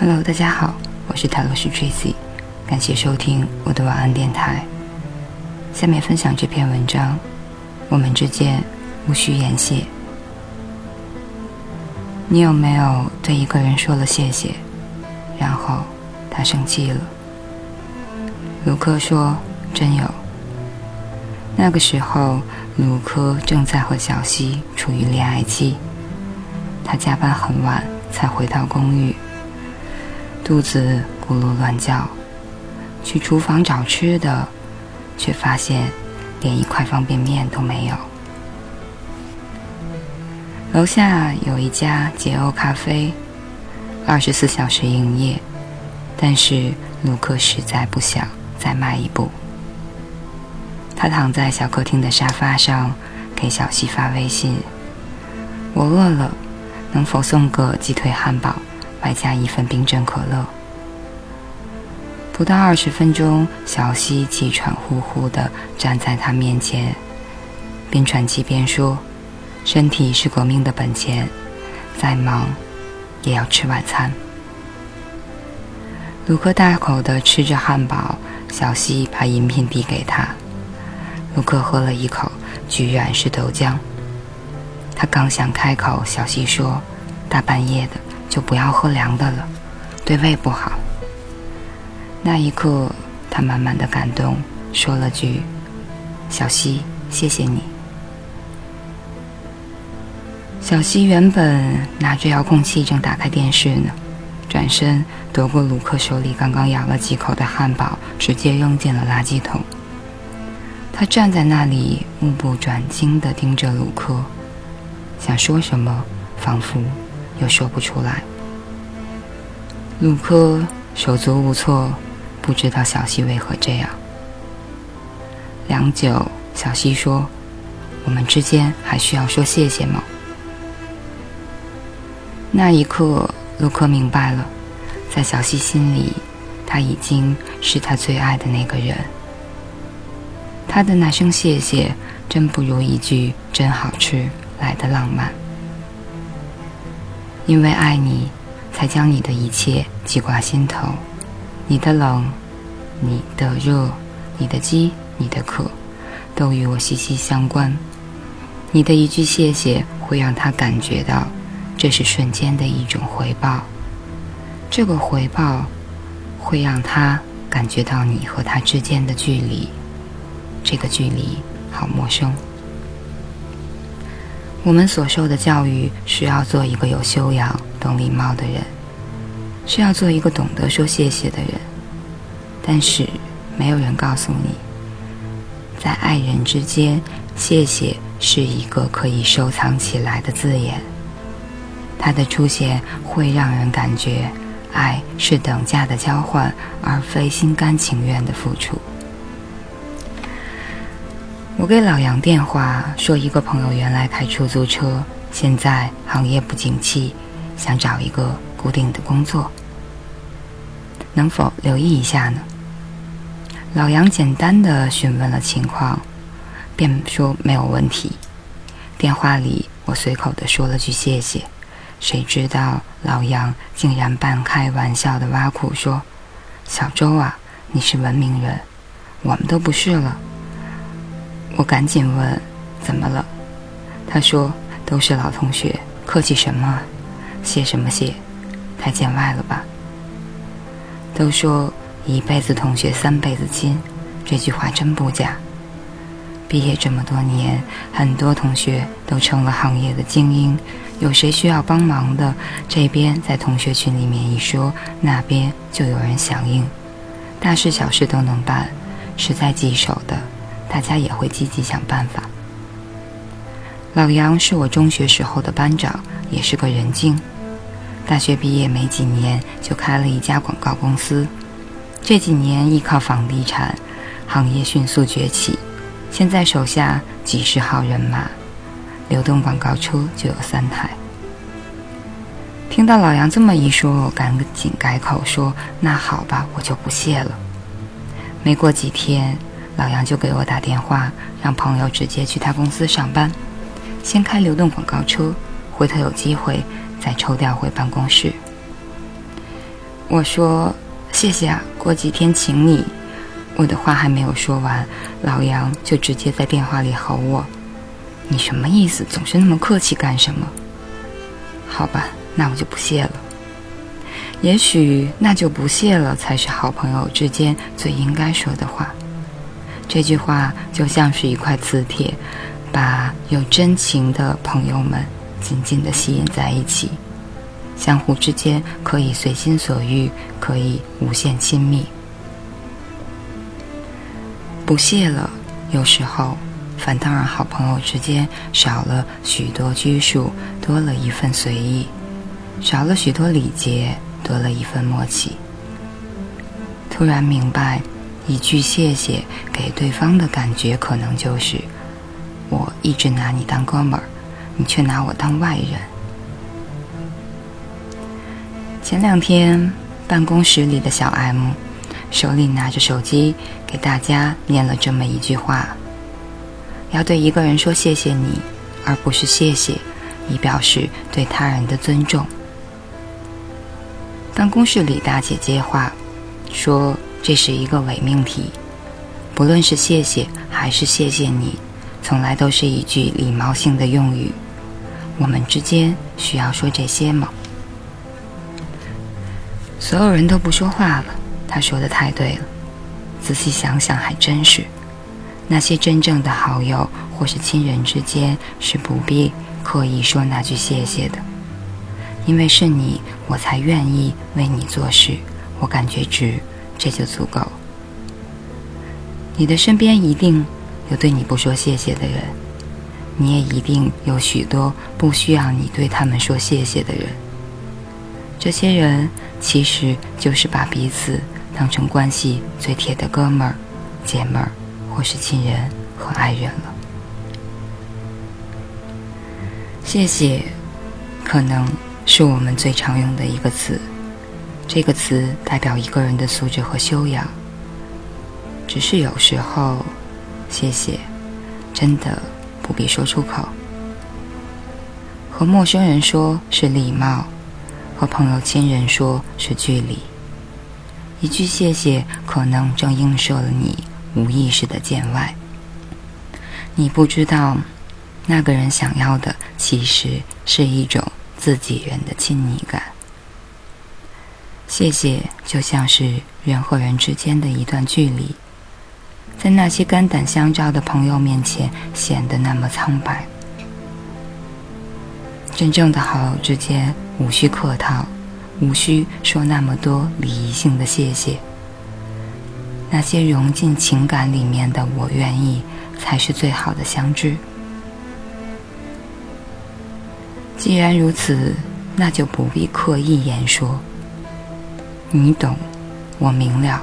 Hello，大家好，我是泰罗斯 Tracy，感谢收听我的晚安电台。下面分享这篇文章：我们之间无需言谢。你有没有对一个人说了谢谢，然后他生气了？卢克说：“真有。”那个时候，卢克正在和小西处于恋爱期。他加班很晚才回到公寓，肚子咕噜乱叫，去厨房找吃的，却发现连一块方便面都没有。楼下有一家解欧咖啡，二十四小时营业，但是卢克实在不想再迈一步。他躺在小客厅的沙发上，给小西发微信：“我饿了。”能否送个鸡腿汉堡，外加一份冰镇可乐？不到二十分钟，小西气喘呼呼地站在他面前，边喘气边说：“身体是革命的本钱，再忙也要吃晚餐。”卢克大口地吃着汉堡，小西把饮品递给他。卢克喝了一口，居然是豆浆。他刚想开口，小西说：“大半夜的就不要喝凉的了，对胃不好。”那一刻，他满满的感动，说了句：“小西，谢谢你。”小西原本拿着遥控器正打开电视呢，转身夺过卢克手里刚刚咬了几口的汉堡，直接扔进了垃圾桶。他站在那里，目不转睛地盯着卢克。想说什么，仿佛又说不出来。卢克手足无措，不知道小西为何这样。良久，小西说：“我们之间还需要说谢谢吗？”那一刻，卢克明白了，在小西心里，他已经是他最爱的那个人。他的那声谢谢，真不如一句“真好吃”。来的浪漫，因为爱你，才将你的一切记挂心头。你的冷，你的热，你的饥，你的渴，都与我息息相关。你的一句谢谢，会让他感觉到，这是瞬间的一种回报。这个回报，会让他感觉到你和他之间的距离。这个距离好陌生。我们所受的教育是要做一个有修养、懂礼貌的人，是要做一个懂得说谢谢的人。但是，没有人告诉你，在爱人之间，谢谢是一个可以收藏起来的字眼。它的出现会让人感觉，爱是等价的交换，而非心甘情愿的付出。我给老杨电话说，一个朋友原来开出租车，现在行业不景气，想找一个固定的工作，能否留意一下呢？老杨简单的询问了情况，便说没有问题。电话里我随口的说了句谢谢，谁知道老杨竟然半开玩笑的挖苦说：“小周啊，你是文明人，我们都不是了。”我赶紧问：“怎么了？”他说：“都是老同学，客气什么？谢什么谢？太见外了吧？”都说一辈子同学三辈子亲，这句话真不假。毕业这么多年，很多同学都成了行业的精英，有谁需要帮忙的，这边在同学群里面一说，那边就有人响应，大事小事都能办，实在棘手的。大家也会积极想办法。老杨是我中学时候的班长，也是个人精。大学毕业没几年，就开了一家广告公司。这几年依靠房地产行业迅速崛起，现在手下几十号人马，流动广告车就有三台。听到老杨这么一说，我赶紧改口说：“那好吧，我就不谢了。”没过几天。老杨就给我打电话，让朋友直接去他公司上班，先开流动广告车，回头有机会再抽调回办公室。我说：“谢谢啊，过几天请你。”我的话还没有说完，老杨就直接在电话里吼我：“你什么意思？总是那么客气干什么？”好吧，那我就不谢了。也许那就不谢了才是好朋友之间最应该说的话。这句话就像是一块磁铁，把有真情的朋友们紧紧地吸引在一起，相互之间可以随心所欲，可以无限亲密。不谢了，有时候反倒让好朋友之间少了许多拘束，多了一份随意，少了许多礼节，多了一份默契。突然明白，一句谢谢给对方的感觉，可能就是我一直拿你当哥们儿，你却拿我当外人。前两天，办公室里的小 M。手里拿着手机，给大家念了这么一句话：要对一个人说谢谢你，而不是谢谢，以表示对他人的尊重。办公室里大姐接话，说这是一个伪命题，不论是谢谢还是谢谢你，从来都是一句礼貌性的用语。我们之间需要说这些吗？所有人都不说话了。他说的太对了，仔细想想还真是。那些真正的好友或是亲人之间，是不必刻意说那句谢谢的，因为是你，我才愿意为你做事，我感觉值，这就足够。你的身边一定有对你不说谢谢的人，你也一定有许多不需要你对他们说谢谢的人。这些人其实就是把彼此。当成关系最铁的哥们儿、姐们儿，或是亲人和爱人了。谢谢，可能是我们最常用的一个词。这个词代表一个人的素质和修养。只是有时候，谢谢，真的不必说出口。和陌生人说是礼貌，和朋友、亲人说是距离。一句谢谢，可能正映射了你无意识的见外。你不知道，那个人想要的其实是一种自己人的亲昵感。谢谢，就像是人和人之间的一段距离，在那些肝胆相照的朋友面前显得那么苍白。真正的好友之间，无需客套。无需说那么多礼仪性的谢谢，那些融进情感里面的“我愿意”才是最好的相知。既然如此，那就不必刻意言说。你懂，我明了，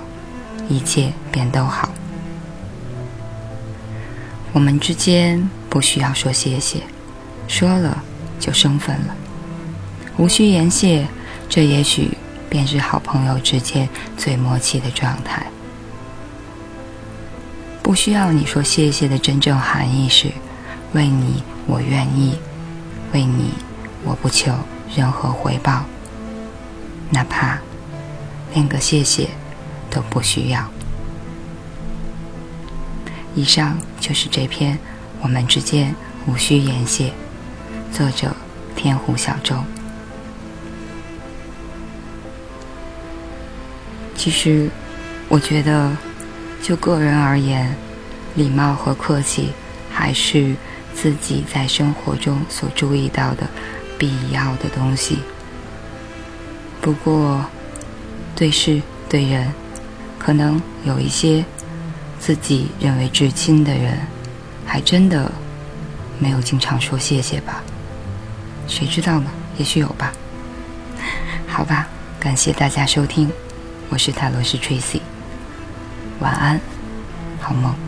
一切便都好。我们之间不需要说谢谢，说了就生分了，无需言谢。这也许便是好朋友之间最默契的状态。不需要你说谢谢的真正含义是：为你我愿意，为你我不求任何回报，哪怕连个谢谢都不需要。以上就是这篇我们之间无需言谢。作者：天湖小舟。其实，我觉得，就个人而言，礼貌和客气还是自己在生活中所注意到的必要的东西。不过，对事对人，可能有一些自己认为至亲的人，还真的没有经常说谢谢吧？谁知道呢？也许有吧。好吧，感谢大家收听。我是泰罗斯 Tracy，晚安，好梦。